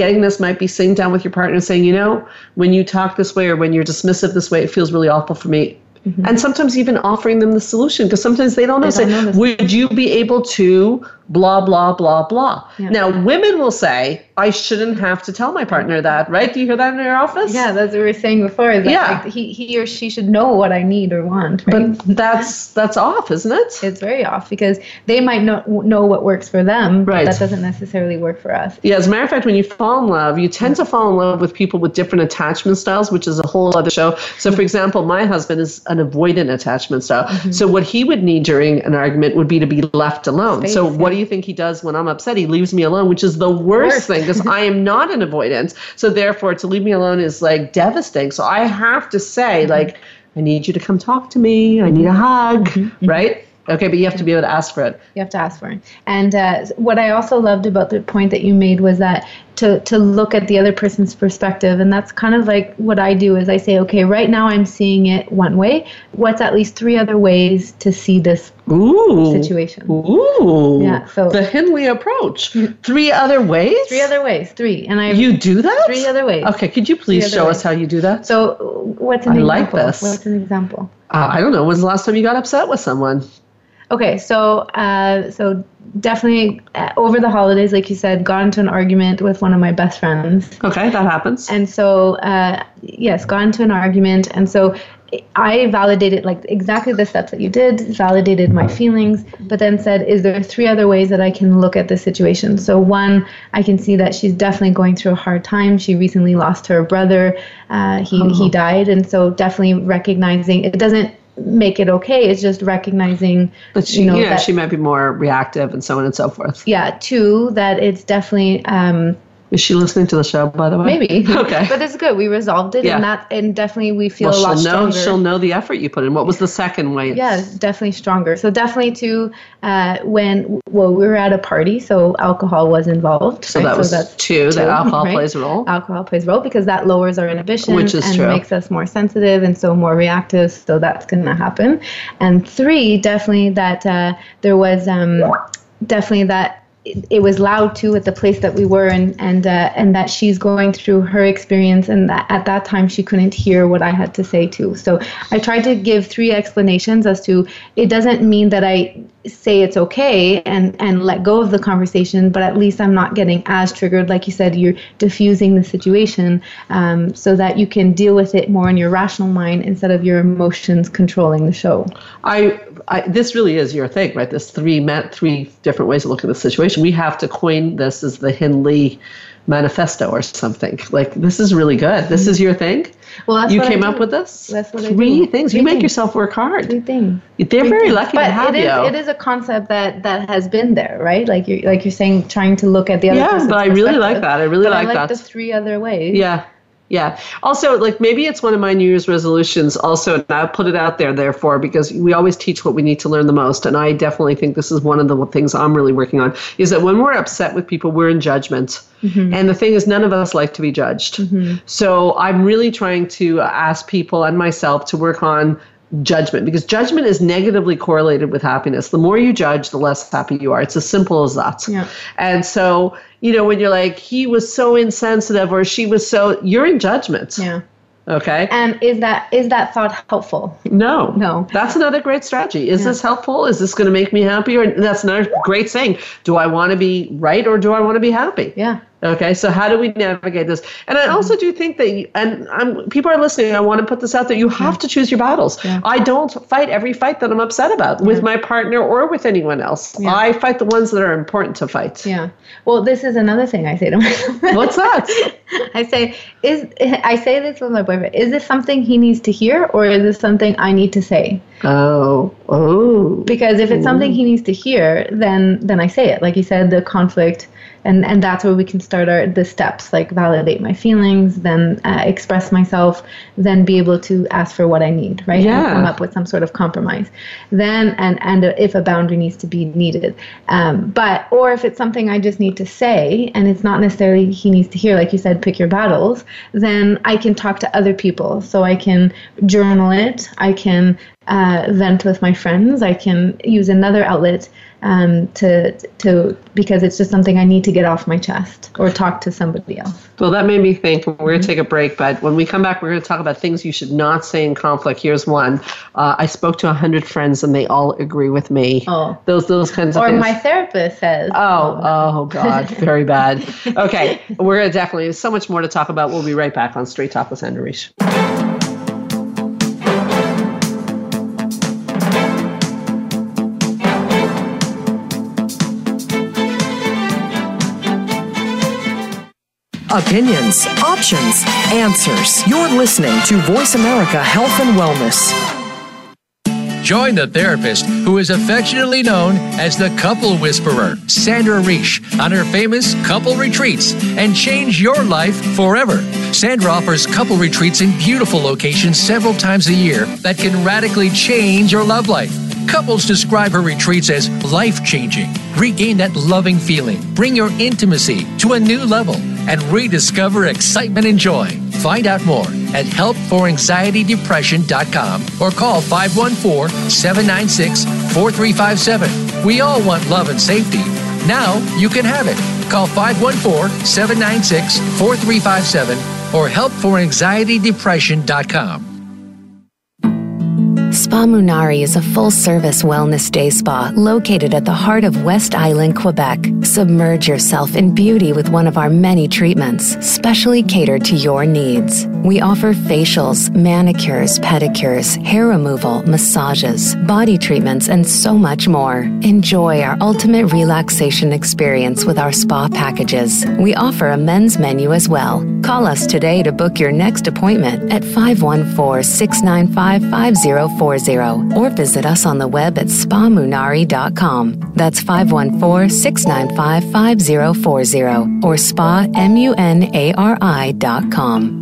getting this might be sitting down with your partner and saying, you know, when you talk this way or when you're dismissive this way, it feels really awful for me. And sometimes even offering them the solution because sometimes they don't know. Mm-hmm. They Say, don't know would you be able to blah, blah, blah, blah. Yeah. Now, women will say, I shouldn't have to tell my partner that, right? Do you hear that in your office? Yeah, that's what we were saying before. That Yeah. like, he, he or she should know what I need or want. Right? But that's that's off, isn't it? it's very off because they might not know what works for them, Right. but that doesn't necessarily work for us. Yeah, as a matter of fact, when you fall in love, you tend to fall in love with people with different attachment styles, which is a whole other show. So, for example, my husband is an avoidant attachment style. Mm-hmm. So, what he would need during an argument would be to be left alone. Space, so, what. Do you think he does when I'm upset? He leaves me alone, which is the worst, Worst. thing because I am not an avoidance. So, therefore, to leave me alone is like devastating. So, I have to say, mm-hmm. like, I need you to come talk to me. I need a hug, mm-hmm. right? Okay, but you have to be able to ask for it. You have to ask for it. And uh, what I also loved about the point that you made was that to to look at the other person's perspective, and that's kind of like what I do is I say, okay, right now I'm seeing it one way. What's at least three other ways to see this Ooh. situation? Ooh. Yeah, so- the Hindley approach. Three other ways? Three other ways, three, and I You do that? three other ways. Okay, could you please show ways. us how you do that? So what's an I like example? this. What's an example? Uh, I don't know. When's the last time you got upset with someone? Okay, so uh, so definitely uh, over the holidays, like you said, got into an argument with one of my best friends, Okay, that happens. and so uh, yes, got into an argument, and so I validated like exactly the steps that you did, validated my feelings, but then said, is there three other ways that I can look at this situation? So one, I can see that she's definitely going through a hard time. She recently lost her brother. Uh, he he died, and so definitely recognizing it doesn't make it okay. It's just recognizing but she, you know, yeah, that- she might be more reactive and so on and so forth. yeah two that it's definitely um Is she listening to the show, by the way? maybe Okay. but it's good we resolved it Yeah. and that and definitely we feel well, a lot she'll know. stronger She'll know the effort you put in. What was the second way? yeah definitely stronger so definitely too uh when well we were at a party so alcohol was involved So right? that was that's two. That alcohol right? plays a role. alcohol plays a role because that lowers our inhibition Which is and true. makes us more sensitive and so more reactive so that's going to happen and three definitely that uh, there was um, definitely that it, it was loud too at the place that we were and and uh, and that she's going through her experience and that at that time she couldn't hear what I had to say too. So I tried to give three explanations as to it doesn't mean that I say it's okay and and let go of the conversation but at least i'm not getting as triggered. Like you said you're diffusing the situation um, so that you can deal with it more in your rational mind instead of your emotions controlling the show. I, I this really is your thing, right? This three ma- three different ways to look at the situation. We have to coin this as the Hindley manifesto or something. Like this is really good. This is your thing. well that's you came up with this. That's what I three things. Three you make things. yourself work hard. three things They're very lucky but to have it is you. it is a concept that that has been there right like you're like you're saying trying to look at the other yeah, but I really like that. I really but like, I like that. the three other ways Yeah. Yeah. Also, like maybe it's one of my New Year's resolutions. Also, and I'll put it out there, therefore, because we always teach what we need to learn the most. And I definitely think this is one of the things I'm really working on is that when we're upset with people, we're in judgment. Mm-hmm. And the thing is, none of us like to be judged. Mm-hmm. So I'm really trying to ask people and myself to work on judgment because judgment is negatively correlated with happiness. The more you judge, the less happy you are. It's as simple as that. Yeah. And so, you know, when you're like, he was so insensitive or she was so, you're in judgment. yeah Okay. and is that is that thought helpful No. No. That's another great strategy. Is Yeah. this helpful? Is this going to make me happier? And that's another great thing. Do I want to be right or do I want to be happy? yeah Okay, so how do we navigate this? And I also do think that, you, and I'm, people are listening. I want to put this out there. You have to choose your battles. Yeah. I don't fight every fight that I'm upset about with my partner or with anyone else. Yeah. I fight the ones that are important to fight. Yeah. Well, this is another thing I say to myself. What's that? I say is I say this with my boyfriend. Is this something he needs to hear, or is this something I need to say? Oh, oh. Because if it's something he needs to hear, then then I say it. Like you said, the conflict, and and that's where we can start our the steps. Like validate my feelings, then uh, express myself, then be able to ask for what I need. Right. Yeah. And come up with some sort of compromise. Then and and if a boundary needs to be needed, um, but or if it's something I just need to say and it's not necessarily he needs to hear. Like you said, pick your battles. Then I can talk to other people. So I can journal it. I can uh, vent with my friends. I can use another outlet um, to to because it's just something I need to get off my chest or talk to somebody else. Well, that made me think. We're going to take a break, but when we come back, we're going to talk about things you should not say in conflict. Here's one: uh, I spoke to a hundred friends, and they all agree with me. Oh, those those kinds of or things. my therapist says. Oh, oh God, very bad. Okay, we're going to definitely. There's so much more to talk about. We'll be right back on Straight Talk with Sandra Reich. Opinions, options, answers. You're listening to Voice America Health and Wellness. Join the therapist who is affectionately known as the couple whisperer, Sandra Reich, on her famous couple retreats and change your life forever. Sandra offers couple retreats in beautiful locations several times a year that can radically change your love life. Couples describe her retreats as life changing. Regain that loving feeling, bring your intimacy to a new level, and rediscover excitement and joy. Find out more at helpforanxietydepression.com or call 514 796 4357. We all want love and safety. Now you can have it. Call 514 796 4357 or helpforanxietydepression.com. Spa Munari is a full service wellness day spa located at the heart of West Island, Quebec. Submerge yourself in beauty with one of our many treatments, specially catered to your needs. We offer facials, manicures, pedicures, hair removal, massages, body treatments, and so much more. Enjoy our ultimate relaxation experience with our spa packages. We offer a men's menu as well. Call us today to book your next appointment at 514 695 5040 or visit us on the web at spamunari.com. That's 514 695 5040 or spamunari.com.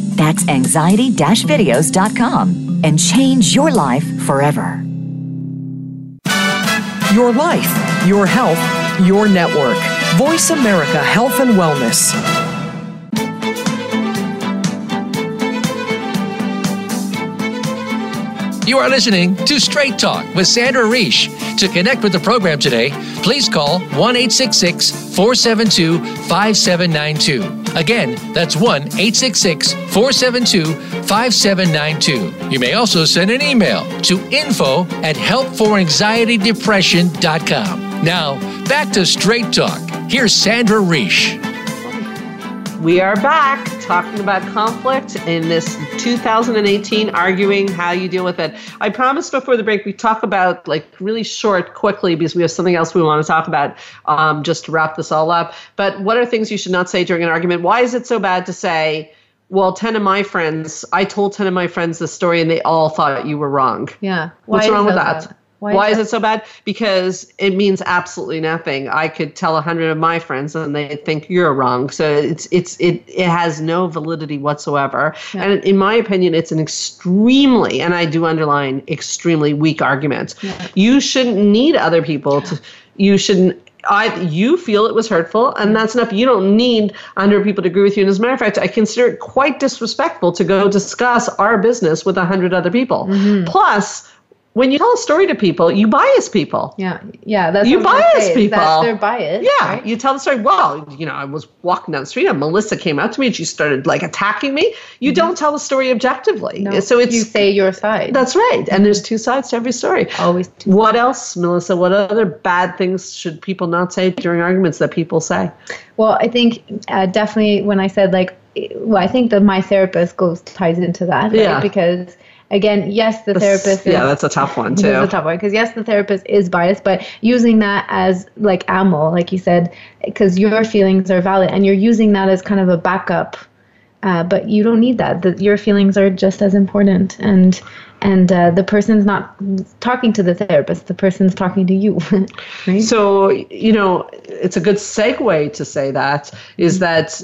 That's anxiety videos.com and change your life forever. Your life, your health, your network. Voice America Health and Wellness. You are listening to Straight Talk with Sandra Reich. To connect with the program today, please call 1 866 472 5792. Again, that's 1 866 472 5792. You may also send an email to info at helpforanxietydepression.com. Now, back to Straight Talk. Here's Sandra Reich. We are back talking about conflict in this 2018, arguing how you deal with it. I promised before the break we talk about like really short, quickly, because we have something else we want to talk about um, just to wrap this all up. But what are things you should not say during an argument? Why is it so bad to say, well, 10 of my friends, I told 10 of my friends this story and they all thought you were wrong? Yeah. What's wrong with that? bad? Why, is, it so bad? Because it means absolutely nothing. I could tell a hundred of my friends and they think you're wrong. So it's it's it it has no validity whatsoever. Yeah. And in my opinion, it's an extremely and I do underline extremely weak argument. Yeah. You shouldn't need other people to. You shouldn't. I you feel it was hurtful, and that's enough. You don't need hundred people to agree with you. And as a matter of fact, I consider it quite disrespectful to go discuss our business with a hundred other people. Mm-hmm. Plus when you tell a story to people, you bias people. Yeah, yeah, that's You what I was bias people. That they're biased. Yeah, right? you tell the story. Well, you know, I was walking down the street and Melissa came up to me and she started like attacking me. You don't tell the story objectively. Mm-hmm. No, so it's you say your side. that's right. And there's two sides to every story. always two What else, Melissa? What other bad things should people not say during arguments that people say? Well, I think uh, definitely when I said like, well, I think that my therapist goes ties into that, right? Yeah. Because again, yes, the therapist. yeah, that's a tough one too. is a tough one because yes, the therapist is biased, but using that as like ammo, like you said, because your feelings are valid, and you're using that as kind of a backup uh, but you don't need that. The, your feelings are just as important, and and uh, the person's not talking to the therapist. The person's talking to you. right? So you know, it's a good segue to say that is that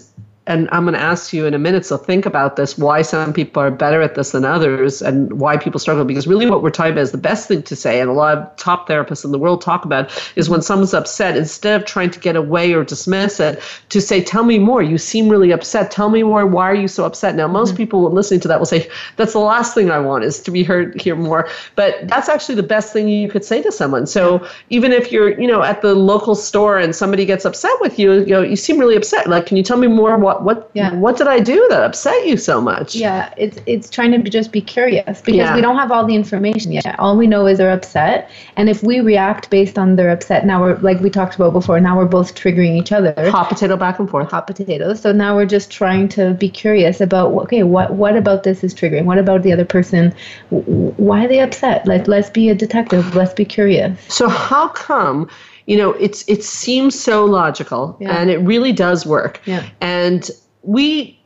and I'm going to ask you in a minute, so think about this why some people are better at this than others and why people struggle. Because really, what we're talking about is the best thing to say, and a lot of top therapists in the world talk about is when someone's upset, instead of trying to get away or dismiss it, to say, Tell me more. You seem really upset. Tell me more. Why are you so upset? Now, most mm-hmm. people listening to that will say, That's the last thing I want is to be heard, hear more. But that's actually the best thing you could say to someone. So even if you're, you know, at the local store and somebody gets upset with you, you know, you seem really upset. Like, can you tell me more what what what yeah. what did I do that upset you so much? Yeah, it's it's trying to be, just be curious because yeah. we don't have all the information yet. All we know is they're upset, and if we react based on their upset, now we're like we talked about before. Now we're both triggering each other. Hot potato back and forth. Hot potatoes. So now we're just trying to be curious about okay, what what about this is triggering? What about the other person? Why are they upset? Like let's be a detective. Let's be curious. So how come? You know it's it seems so logical yeah. and it really does work yeah. and we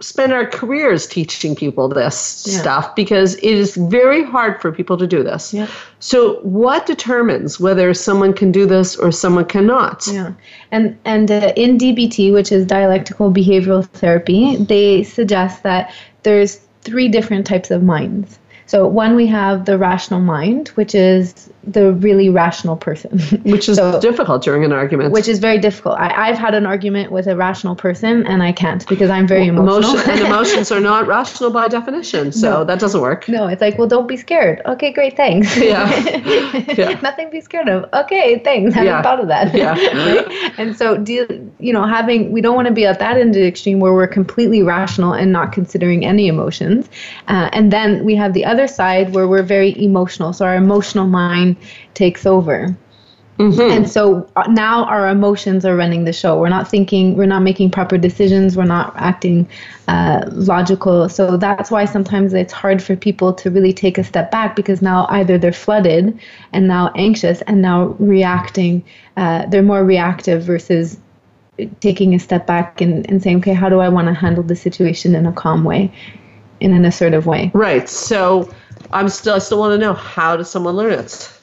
spend our careers teaching people this yeah. stuff because it is very hard for people to do this. Yeah. So what determines whether someone can do this or someone cannot? Yeah. And and uh, in DBT, which is dialectical behavioral therapy, they suggest that there's three different types of minds. So one we have the rational mind, which is the really rational person. Which is so, difficult during an argument. Which is very difficult. I, have had an argument with a rational person and I can't because I'm very emotional. Emotion, and emotions are not rational by definition. So no. that doesn't work. No, it's like, well, don't be scared. Okay, great, thanks. Yeah. yeah. Nothing to be scared of. Okay, thanks. I haven't yeah. thought of that. Yeah. right? And so, do, you know, having, we don't want to be at that end of the extreme where we're completely rational and not considering any emotions. Uh, and then we have the other side where we're very emotional. So our emotional mind takes over. Mm-hmm. And so uh, now our emotions are running the show. We're not thinking, we're not making proper decisions, we're not acting uh, logical. So that's why sometimes it's hard for people to really take a step back because now either they're flooded and now anxious and now reacting, uh, they're more reactive versus taking a step back and, and saying, okay, how do I want to handle the situation in a calm way, in an assertive way? Right. So I'm still I still want to know how does someone learn it?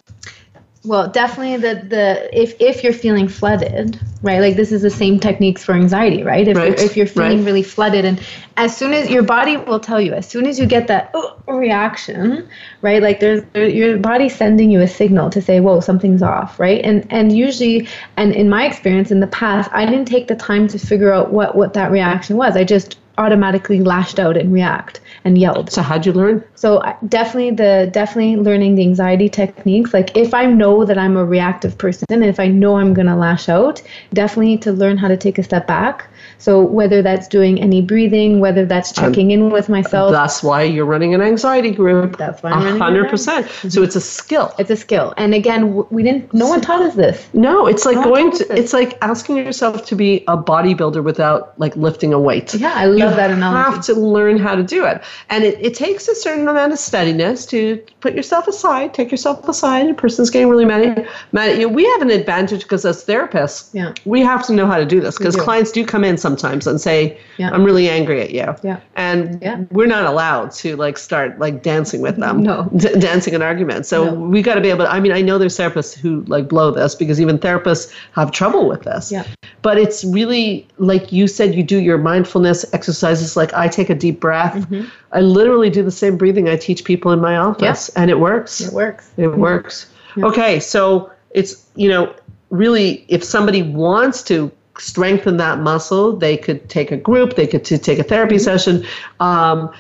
Well, definitely the the if if you're feeling flooded, right? Like this is the same techniques for anxiety, right? If right. You're, if you're feeling right. really flooded, and as soon as your body will tell you, as soon as you get that uh, reaction, right? Like there's there, your body sending you a signal to say, "Whoa, something's off," right? And and usually, and in my experience in the past, I didn't take the time to figure out what what that reaction was. I just automatically lashed out and react and yelled. So how'd you learn? So definitely the definitely learning the anxiety techniques. Like if I know that I'm a reactive person and if I know I'm gonna lash out, definitely to learn how to take a step back so whether that's doing any breathing, whether that's checking in with myself. That's why you're running an anxiety group. That's why I'm running 100%. So it's a skill. It's a skill. And again, we didn't no one taught us this. No, it's like no going to it's like asking yourself to be a bodybuilder without like lifting a weight. Yeah, I love you that analogy. You have to learn how to do it. And it, it takes a certain amount of steadiness to put yourself aside, take yourself aside. A person's getting really mad, mad at you. We have an advantage because as therapists, yeah. we have to know how to do this because clients do come in sometimes and say, yeah. I'm really angry at you. Yeah. And yeah. we're not allowed to like start like dancing with them. No. D- dancing an argument. So no. we got to be able to, I mean, I know there's therapists who like blow this because even therapists have trouble with this. Yeah. But it's really like you said, you do your mindfulness exercises. Like I take a deep breath. Mm-hmm. I literally do the same breathing I teach people in my office and it works. It works. It mm-hmm. works. Okay. So it's, you know, really if somebody wants to strengthen that muscle. They could take a group, they could take a therapy mm-hmm. session. Um,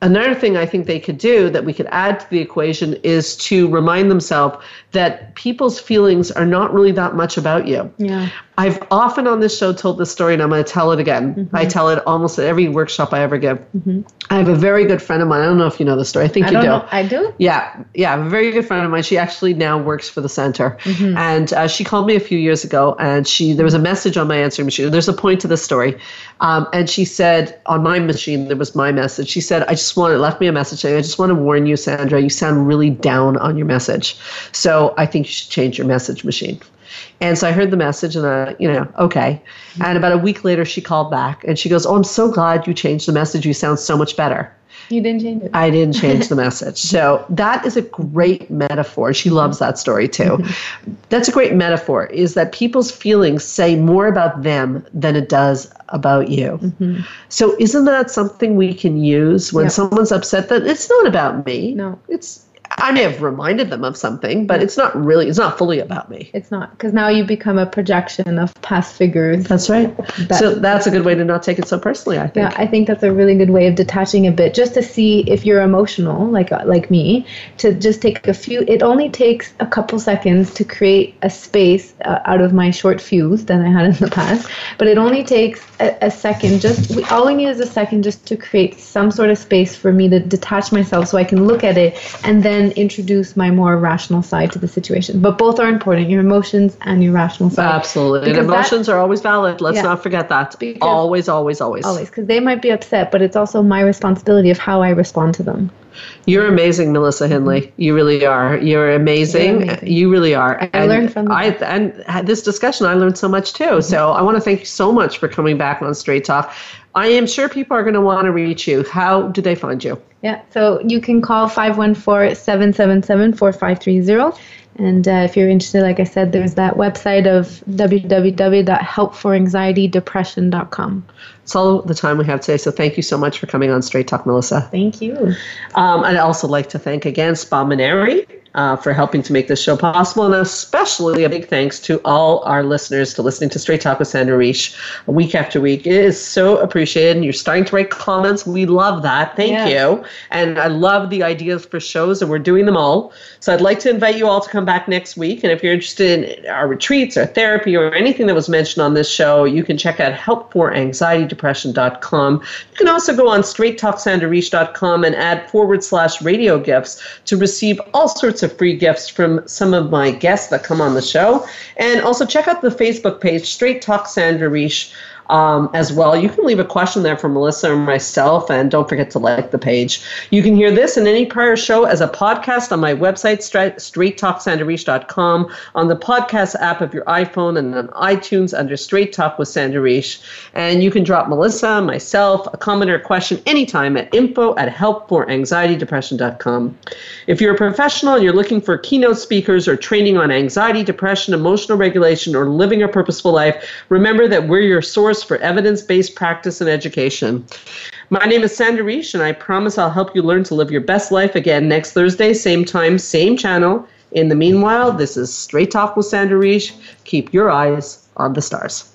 another thing I think they could do that we could add to the equation is to remind themselves that people's feelings are not really that much about you. Yeah. I've often on this show told this story and I'm going to tell it again. Mm-hmm. I tell it almost at every workshop I ever give. Mm-hmm. I have a very good friend of mine. I don't know if you know the story. I think I you do. Know. I do? Yeah. Yeah. a very good friend of mine. She actually now works for the center. Mm-hmm. And uh, she called me a few years ago and she there was a message on my answering machine. There's a point to the story. Um, and she said on my machine, there was my message. She said, I just want to, left me a message saying, I just want to warn you, Sandra, you sound really down on your message. So I think you should change your message machine. And so I heard the message and I, you know, okay. And about a week later, she called back and she goes, Oh, I'm so glad you changed the message. You sound so much better. You didn't change it. I didn't change the message. So that is a great metaphor. She loves that story too. That's a great metaphor is that people's feelings say more about them than it does about you. Mm-hmm. So isn't that something we can use when someone's upset that it's not about me? No. It's I may have reminded them of something, but it's not really, it's not fully about me. It's not because now you become a projection of past figures. That's right. That, so that's a good way to not take it so personally. I think. Yeah, I think that's a really good way of detaching a bit, just to see if you're emotional, like like me, to just take a few. It only takes a couple seconds to create a space uh, out of my short fuse that I had in the past, but it only takes a, a second. Just we, all we need is a second just to create some sort of space for me to detach myself, so I can look at it and then introduce my more rational side to the situation. But both are important, your emotions and your rational side. Absolutely. and emotions that, are always valid. Let's yeah, not forget that. Always, always, always. Always. Because they might be upset, but it's also my responsibility of how I respond to them. You're amazing, Melissa Hindley. You really are. You're amazing. amazing. You really are. I learned from I and this discussion. I learned so much too. Mm-hmm. So I want to thank you so much for coming back on Straight Talk. I am sure people are going to want to reach you. How do they find you? Yeah, so you can call 514 777 4530. And uh, if you're interested, like I said, there's that website of www.helpforanxietydepression.com. It's all the time we have today. So thank you so much for coming on Straight Talk, Melissa. Thank you. Um, I'd also like to thank again Spa Munari uh, for helping to make this show possible. And especially a big thanks to all our listeners to listening to Straight Talk with Sandra Reich week after week. It is so appreciated. And you're starting to write comments. We love that. Thank yeah. you. And I love the ideas for shows, and we're doing them all. So I'd like to invite you all to come back next week. And if you're interested in our retreats or therapy or anything that was mentioned on this show, you can check out helpforanxietydepression.com. You can also go on straighttalksandrareich.com and add forward slash radio gifts to receive all sorts of free gifts from some of my guests that come on the show. And also check out the Facebook page, Straight Talk Sandra Reich um, as well. You can leave a question there for Melissa or myself, and don't forget to like the page. You can hear this and any prior show as a podcast on my website, straight, straighttalksandrareich.com, on the podcast app of your iPhone, and on iTunes under Straight Talk with Sandra Reich. And you can drop Melissa, myself, a comment or a question anytime at info at helpforanxietydepression.com. If you're a professional and you're looking for keynote speakers or training on anxiety, depression, emotional regulation, or living a purposeful life, remember that we're your source source for evidence based practice and education. My name is Sandra Reich, and I promise I'll help you learn to live your best life again next Thursday, same time, same channel. In the meanwhile, this is Straight Talk with Sandra Reich. Keep your eyes on the stars.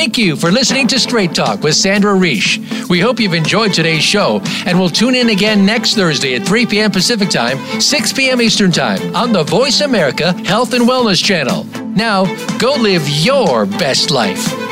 Thank you for listening to Straight Talk with Sandra Reich. We hope you've enjoyed today's show and we'll tune in again next Thursday at 3 p.m. Pacific Time, 6 p.m. Eastern Time on the Voice America Health and Wellness Channel. Now, go live your best life.